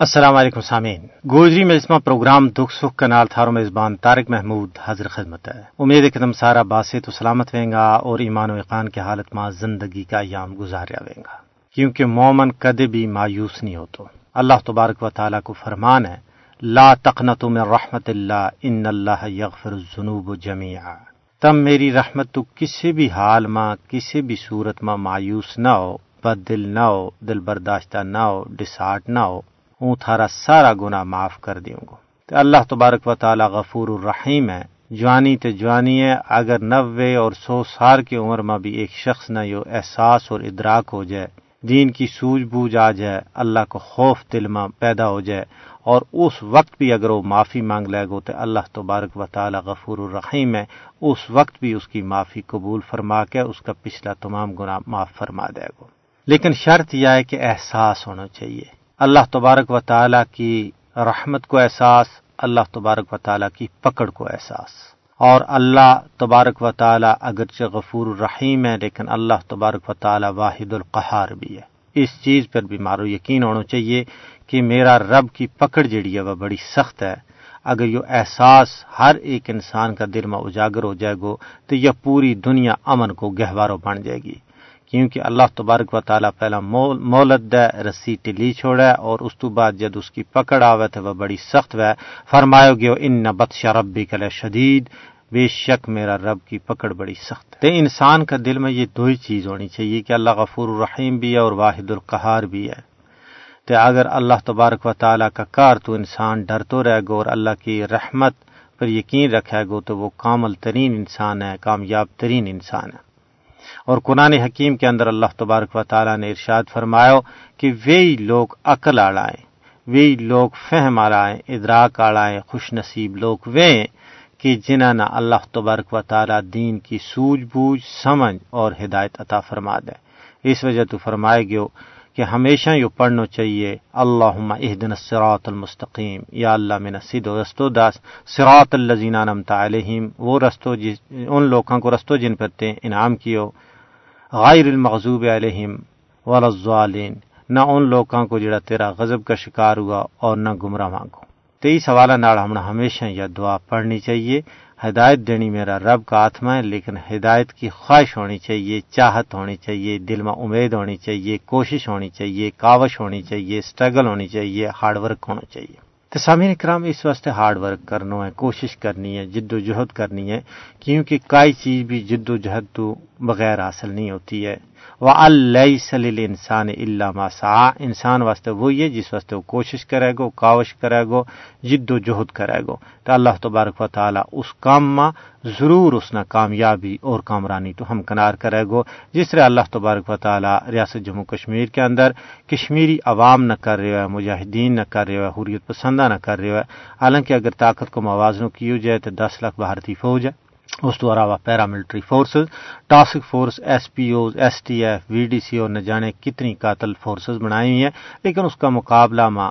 السلام علیکم سامعین۔ گوجری میں پروگرام دکھ سکھ کنال تھارو میزبان طارق محمود حاضر خدمت ہے۔ امید ہے کہ تم سارا باسے تو سلامت ویں گا اور ایمان و اقان کی حالت میں زندگی کا ایام گزاریا ویں گا۔ کیونکہ مومن کدے بھی مایوس نہیں ہو تو اللہ تبارک و تعالیٰ کو فرمان ہے، لا تقنت من رحمت اللہ، ان اللہ یغفر الذنوب جميعا تم میری رحمت تو کسی بھی حال میں کسی بھی صورت میں مایوس نہ ہو، بد دل نہ ہو، دل برداشتہ نہ ہو، ڈسارٹ نہ ہو۔ اون تھارا سارا گناہ معاف کر دیوں گو تو اللہ تبارک و تعالی غفور الرحیم ہے۔ جوانی تے جوانی ہے، اگر نوے اور سو سال کی عمر میں بھی ایک شخص نہ یو احساس اور ادراک ہو جائے، دین کی سوجھ بوجھ آ جائے، اللہ کو خوف دل میں پیدا ہو جائے، اور اس وقت بھی اگر وہ معافی مانگ لے گو تو اللہ تبارک و تعالی غفور الرحیم ہے۔ اس وقت بھی اس کی معافی قبول فرما کے اس کا پچھلا تمام گناہ معاف فرما دے گو۔ لیکن شرط یہ ہے کہ احساس ہونا چاہیے۔ اللہ تبارک و تعالیٰ کی رحمت کو احساس، اللہ تبارک و تعالیٰ کی پکڑ کو احساس۔ اور اللہ تبارک و تعالیٰ اگرچہ غفور الرحیم ہے، لیکن اللہ تبارک و تعالیٰ واحد القہار بھی ہے۔ اس چیز پر بھی مارو یقین ہونا چاہیے کہ میرا رب کی پکڑ جڑی ہے وہ بڑی سخت ہے۔ اگر یہ احساس ہر ایک انسان کا دل میں اجاگر ہو جائے گو، تو یہ پوری دنیا امن کو گہواروں بن جائے گی۔ کیونکہ اللہ تبارک و تعالیٰ پہلا مولت دے، رسی ٹلی چھوڑے اور اس تو بعد جد اس کی پکڑ آوے تو وہ بڑی سخت وے۔ فرماؤ گے ان نہ بتشا ربی کل شدید بے شک میرا رب کی پکڑ بڑی سخت ہے۔ انسان کا دل میں یہ دو ہی چیز ہونی چاہیے کہ اللہ غفور الرحیم بھی ہے اور واحد القہار بھی ہے۔ تو اگر اللہ تبارک و تعالیٰ کا کار تو انسان ڈرتو رہے گو اور اللہ کی رحمت پر یقین رکھے گو تو وہ کامل ترین انسان ہے، کامیاب ترین انسان ہے۔ اور قرآن حکیم کے اندر اللہ تبارک و تعالیٰ نے ارشاد فرمایا کہ وہی لوگ عقل آڑائیں، وہی لوگ فہم آڑائیں، ادراک آڑائیں، خوش نصیب لوگ وہ کہ جنہوں نے اللہ تبارک و تعالیٰ دین کی سوجھ بوجھ، سمجھ اور ہدایت عطا فرما دے۔ اس وجہ تو فرمائے گیو کہ ہمیشہ یہ پڑھنا چاہیے اللہ اہدن سراط المستقیم۔ یا اللہ میں نصید و رستو داس سراط الزین نمتا علیہم، وہ رستو جس، ان لوگوں کو رستو جن پر تے انعام کیو۔ غیر المغضوب علیہم ولالین نہ ان لوگوں کو جڑا تیرا غضب کا شکار ہوا اور نہ گمراہ مانگو۔ تو اس حوالہ نال ہم ہمیشہ یہ دعا پڑھنی چاہیے، ہدایت دینی میرا رب کا آتما ہے، لیکن ہدایت کی خواہش ہونی چاہیے، چاہت ہونی چاہیے، دل میں امید ہونی چاہیے، کوشش ہونی چاہیے، کاوش ہونی چاہیے اسٹرگل ہونی چاہیے ہارڈ ورک ہونا چاہیے۔ تو سامعین کرام اس واسطے ہارڈ ورک کرنا ہے، کوشش کرنی ہے، جد و جہد کرنی ہے، کیونکہ کئی چیز بھی جد و جہد تو بغیر حاصل نہیں ہوتی ہے۔ وہ اللہ سلیل انسان اللہ ماسا انسان واسطے وہی ہے جس واسطے وہ کوشش کرے گو کاوش کرے گو جد و جہد کرے گو تو اللہ تبارک و تعالیٰ اس کام میں ضرور اس نہ کامیابی اور کامرانی تو ہم کنار کرے گو جس طرح اللہ تبارک و تعالیٰ ریاست جموں کشمیر کے اندر کشمیری عوام نہ کر رہے ہو مجاہدین نہ کر رہے ہو حریت پسندہ نہ کر رہے ہو حالانکہ اگر طاقت کو موازنوں کی ہو جائے تو دس لاکھ بھارتی فوج ہے۔ اس تو علاوہ paramilitary forces, task force S P Os S T F V D C اور نہ جانے کتنی قاتل فورسز بنائی ہوئی ہیں، لیکن اس کا مقابلہ ماں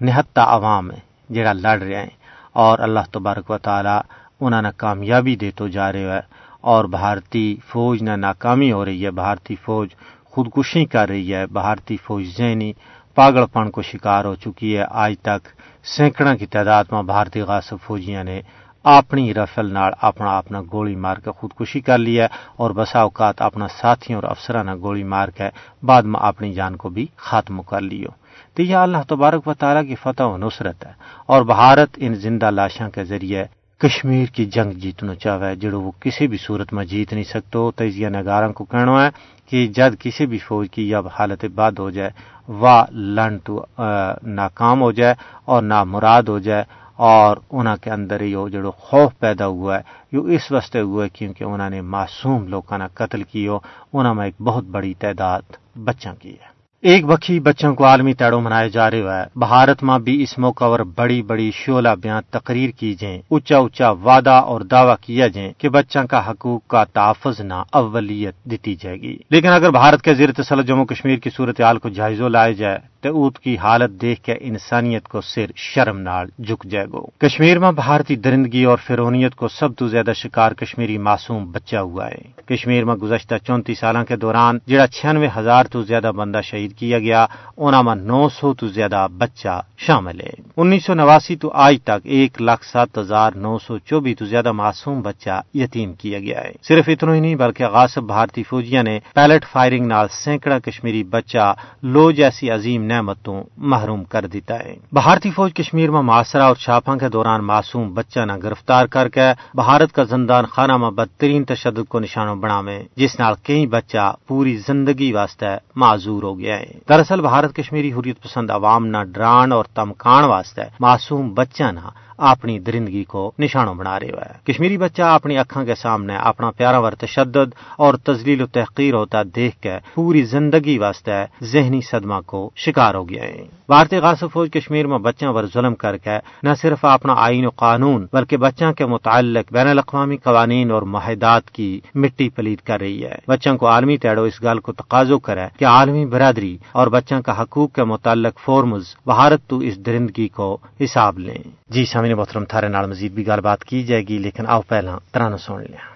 نہتا عوام ہے، جڑا لڑ رہے ہیں۔ اور اللہ تبارک و تعالی انہوں نے کامیابی دے تو جا رہے ہے اور بھارتی فوج نہ ناکامی ہو رہی ہے، بھارتی فوج خودکشی کر رہی ہے، بھارتی فوج ذہنی پاگل پن کو شکار ہو چکی ہے۔ آج تک سینکڑوں کی تعداد میں بھارتی غاصب فوجیاں نے اپنی رفل نال اپنا اپنا گولی مار کے خودکشی کر لیا اور بسا اوقات اپنا ساتھیوں اور افسرانہ گولی مار کے بعد میں اپنی جان کو بھی ختم کر لیو۔ تو یہ اللہ تبارک و تعالیٰ کی فتح و نصرت ہے اور بھارت ان زندہ لاشوں کے ذریعے کشمیر کی جنگ جیتنا چاہے جڑو وہ کسی بھی صورت میں جیت نہیں سکتو تجزیہ نگاروں کو کہنا ہے کہ جد کسی بھی فوج کی جب حالت باد ہو جائے وہ لن تو ناکام ہو جائے اور نامراد ہو جائے۔ اور انہوں کے اندر یہ جڑو خوف پیدا ہوا ہے یہ اس واسطے ہوا ہے کیونکہ انہوں نے معصوم لوگوں نے قتل کیو انہوں میں ایک بہت بڑی تعداد بچوں کی ہے۔ ایک بکھی بچوں کو عالمی تیڑو منائے جا رہے ہے۔ بھارت میں بھی اس موقع پر بڑی بڑی شعلہ بیان تقریر کی جائیں۔ اچا اچا وعدہ اور دعویٰ کیا جائیں کہ بچوں کا حقوق کا تحفظ نہ اولت دیتی جائے گی۔ لیکن اگر بھارت کے زیر تسلط جموں کشمیر کی صورتحال کو جائزوں لائے جائے تے اوت کی حالت دیکھ کے انسانیت کو سر شرم نال جھک جائے گو۔ کشمیر میں بھارتی درندگی اور فرونیت کو سب تو زیادہ شکار کشمیری معصوم بچہ ہوا ہے۔ کشمیر میں گزشتہ چونتیس سالوں کے دوران جڑا چھیانوے ہزار تو زیادہ بندہ شہید کیا گیا انہوں میں نو سو تو زیادہ بچہ شامل ہے۔ انیس سو نواسی تو آج تک ایک لاکھ سات ہزار نو سو چوبیس تو زیادہ معصوم بچہ یتیم کیا گیا ہے۔ صرف اتنا ہی نہیں، بلکہ غاصب بھارتی فوجیاں نے پیلٹ فائرنگ نال سینکڑا کشمیری بچہ لو جیسی عظیم نعمتوں محروم کر دیتا ہے۔ بھارتی فوج کشمیر میں محاصرہ اور چھاپا کے دوران معصوم بچہ نہ گرفتار کر کے بھارت کا زندان خانہ میں بدترین تشدد کو نشانوں بنا میں جس نال کئی بچہ پوری زندگی واسطے معذور ہو گیا ہے۔ دراصل بھارت کشمیری حریت پسند عوام نہ ڈران اور تمکان واسطے معصوم بچہ نہ اپنی درندگی کو نشانوں بنا رہے ہے کشمیری بچہ اپنی اکھاں کے سامنے اپنا پیارا ور تشدد اور تزلیل و تحقیر ہوتا دیکھ کے پوری زندگی واسطے ذہنی صدمہ کو شکار ہو گیا ہے۔ بھارتی غاصب فوج کشمیر میں بچوں پر ظلم کر کے نہ صرف اپنا آئین و قانون بلکہ بچوں کے متعلق بین الاقوامی قوانین اور معاہدات کی مٹی پلید کر رہی ہے۔ بچوں کو عالمی تیڑو اس گل کو تقاضو کرے کہ عالمی برادری اور بچوں کا حقوق کے متعلق فورمز بھارت تو اس درندگی کو حساب لیں۔ جی سامنے محترم، تھارے نال مزید بھی گل بات کی جائے گی، لیکن آؤ پہلا ترانو سن لیا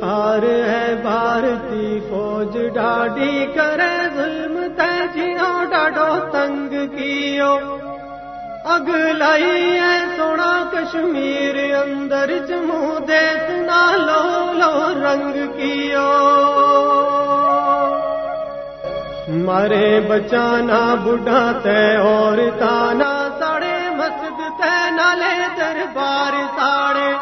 خار ہے بھارتی، فوج ڈاڈی کرے ظلم تجیو ڈاڈو تنگ کیو۔ اگ لائی ہے سونا کشمیر، اندر جموں دیس نہ لو لو رنگ کیو مارے بچانا بڑھا تے اور تانا ساڑے، مسجد تے نالے دربار ساڑے۔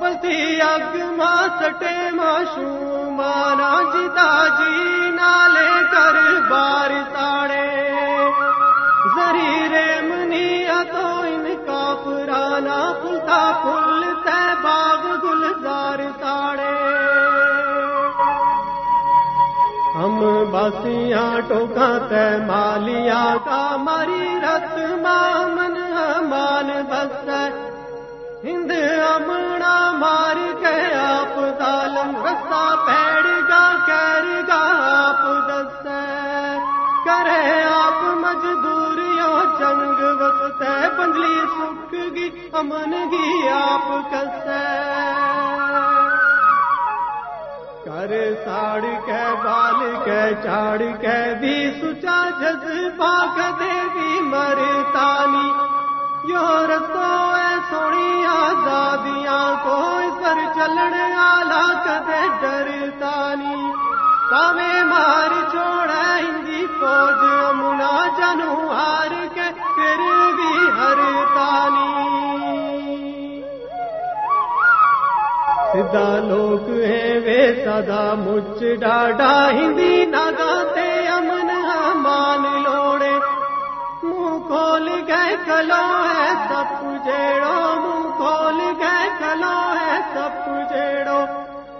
بلتی اگ ماں سٹے ماشو مانا جی نالے کر باسیاں ٹوکا تے مالیا کا ماری رت مامن مان بس ہند امنا مار کے آپ ظالم رسا پیڑ گا کیر گا آپ دس کرے آپ مزدوریوں جنگ وقت پنجلی سکھ گی امن گی آپ کس کر ساڑ کے بال کے چاڑ کے بھی سچا جذبہ کے دیوی مرتانی یو رسو اے سونی آزادیاں کو سر چلن آلہ کدے ڈرتانی کامے مار چھوڑا ہندی فوج امنا جنو لوگ ہیں وے سدا مچ ڈاڈا، ہندی نگاتے امن مان لوڑے۔ منہ کھول گئے کلو ہے سب جیڑو منہ کھول گئے کلو ہے سب جیڑو۔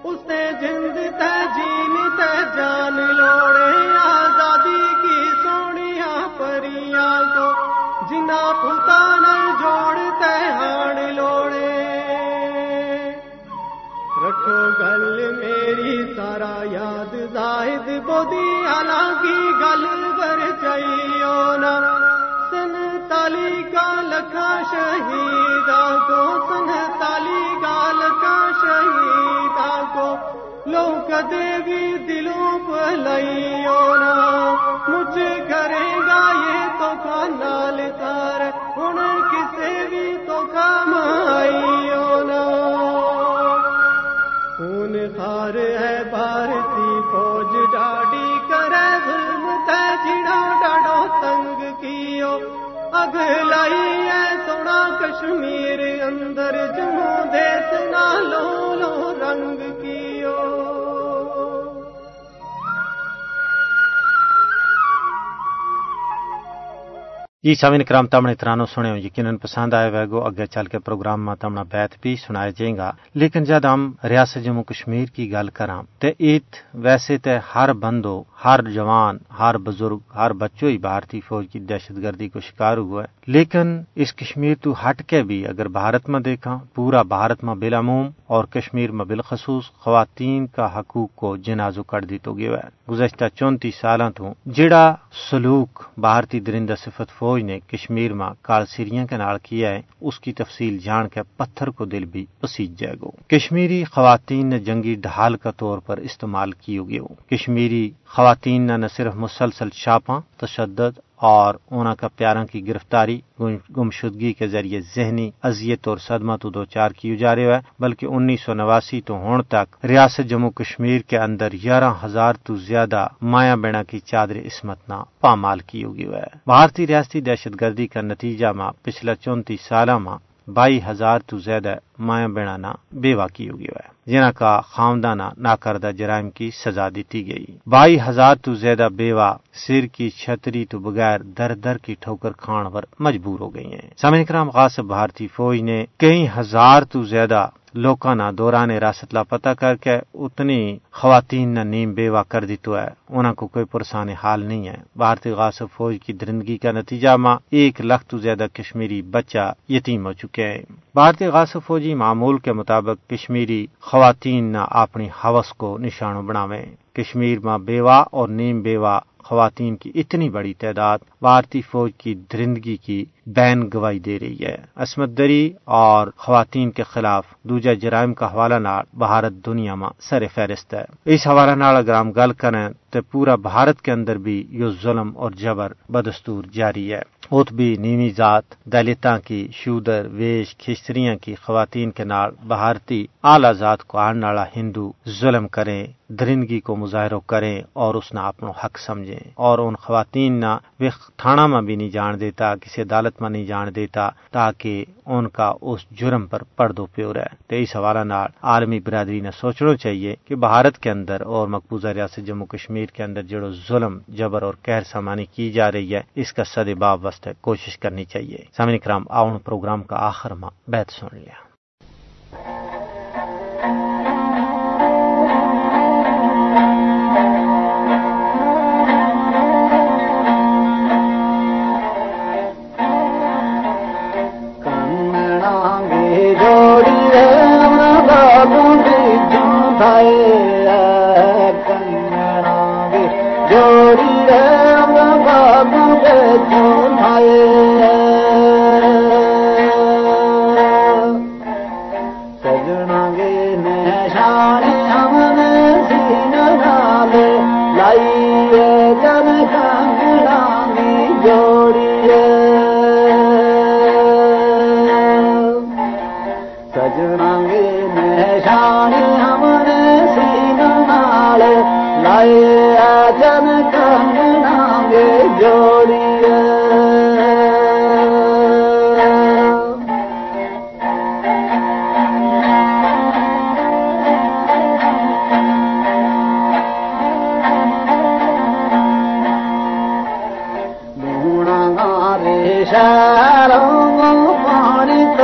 اس نے جند تے جین تے جان لوڑے۔ آزادی کی سونیا پریاں کو جنا پتان رکھو گل میری سارا یاد زاہد بودی آلہ کی گل بر چاہیے نا سن تالی کا لکھا شہیدا کو، سن تالی کا لکھا شہیدا کو۔ لو کدے بھی دلوں پہ لائیو نا مجھ کرے گا یہ تو نال تار۔ اگ لائی ہے سونا کشمیر اندر جم جی سامن کرام تمنے ترانو سنے ہو یقیناً پسند آئے ہوئے گو اگے چل کے پروگرام میں تمنا بیت بھی سنائے جائیں گا لیکن جد ہم ریاست جموں کشمیر کی گل کراں تے ایت ویسے تے ہر بندو ہر جوان ہر بزرگ ہر بچوں ہی بھارتی فوج کی دہشت گردی کو شکار ہوا ہے لیکن اس کشمیر تو ہٹ کے بھی اگر بھارت میں دیکھا پورا بھارت میں بالعموم اور کشمیر میں بالخصوص خواتین کا حقوق کو جنازو کر دی تو گیا ہے گزشتہ چونتیس سالوں تو جڑا سلوک بھارتی درندہ صفت فوج نے کشمیر میں کال سیریاں کے نال کیا ہے، اس کی تفصیل جان کے پتھر کو دل بھی پسیج جائے گا کشمیری خواتین نے جنگی ڈھال کا طور پر استعمال کی ہوگی کشمیری خواتین نے نہ صرف مسلسل شاپاں تشدد اور اونا کا پیاروں کی گرفتاری گمشدگی کے ذریعے ذہنی اذیت اور صدمہ تو دو چار کی جا رہے ہے بلکہ انیس سو نواسی تو ہون تک ریاست جموں کشمیر کے اندر گیارہ ہزار تو زیادہ مایا بینا کی چادر اسمت نہ پامال کی ہوگی ہے بھارتی ریاستی دہشت گردی کا نتیجہ ماں پچھلا چونتیس سالہ ماں بائی ہزار تو زیادہ مایا بیڑانا بیوہ کی ہوگی ہے۔ جنہ کا خاندانہ ناکردہ جرائم کی سزا دیتی گئی۔ بائی ہزار تو زیادہ بیوہ سر کی چھتری تو بغیر در در کی ٹھوکر کھان پر مجبور ہو گئی ہیں۔ سمے کرام، غاصب بھارتی فوج نے کئی ہزار تو زیادہ لوکاں نہ دوران راست لاپتہ کر کے اتنی خواتین نہ نیم بیوہ کر دی تو ہے۔ انہوں کو کوئی پرسان حال نہیں ہے۔ بھارتی غاصب فوج کی درندگی کا نتیجہ ماں ایک لاکھ تو زیادہ کشمیری بچہ یتیم ہو چکے ہیں۔ بھارتی غاصب فوجی معمول کے مطابق کشمیری خواتین نہ اپنی حوث کو نشانوں بناویں۔ کشمیر میں بیوہ اور نیم بیوہ خواتین کی اتنی بڑی تعداد بھارتی فوج کی درندگی کی بین گواہی دے رہی ہے۔ عصمت دری اور خواتین کے خلاف دوجا جرائم کا حوالہ نال بھارت دنیا میں سر فہرست ہے۔ اس حوالہ نال اگر ہم گل کریں تو پورا بھارت کے اندر بھی یہ ظلم اور جبر بدستور جاری ہے۔ اوت بھی نیمی ذات دلتا کی شودر، ویش کھچریاں کی خواتین کے نال بھارتی اعلی ذات کو آن والا ہندو ظلم کریں، درندگی کو مظاہروں کریں اور اس نے اپنا حق سمجھیں۔ اور ان خواتین نہ وہ تھانہ میں بھی نہیں جان دیتا کسی عدالت میں نہیں جان دیتا تاکہ ان کا اس جرم پر پردو پیو رہے۔ تو اس حوالہ نال عالمی برادری نے سوچنا چاہیے کہ بھارت کے اندر اور مقبوضہ ریاست جموں کشمیر کے اندر جڑو ظلم، جبر اور قہر سامانی کی جا رہی ہے، اس کا سد باب وسط کوشش کرنی چاہیے۔ سامنے کرام، آؤن پروگرام کا آخر ماں بیت سن لیا۔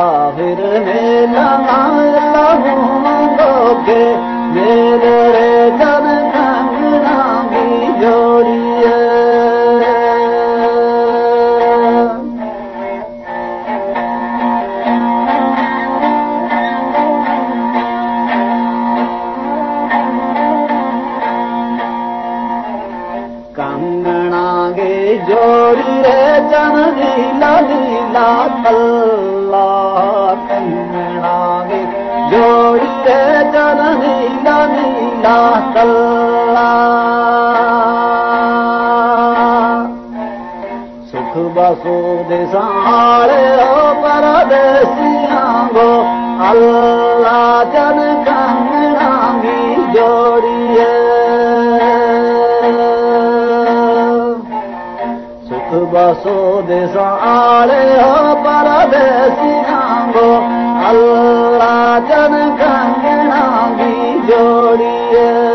طاہر ہے لگا لگو سکھ بسو دسارے پر دیسیاں گو اللہ جن کنگنا بھی جوڑی سکھ بسو دسارے پر دیسیاں گو اللہ جن کنگنا جوڑیے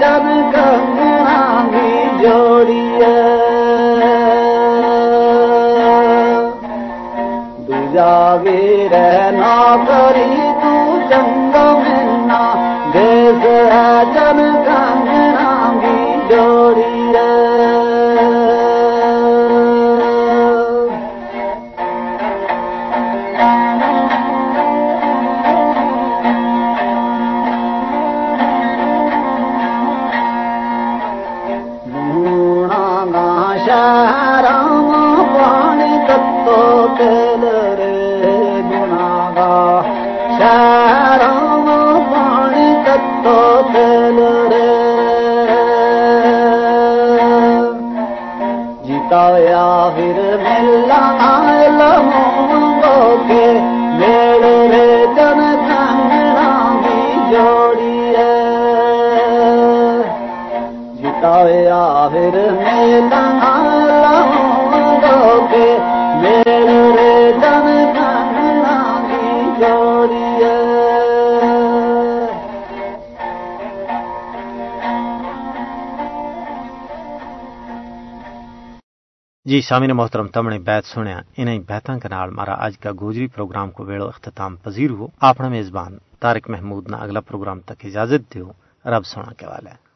جن کنگنا بھی جوڑیے دوجاگی رہنا کری جتایا پھر میلا کے میرے جوڑیے جی سامعین محترم تم نے بیت سنیا انہیں بیتاں کے نال مارا آج کا گوجری پروگرام کو ویڑو اختتام پذیر ہو اپنا میزبان طارق محمود نہ اگلا پروگرام تک اجازت دیو رب سونا کے والے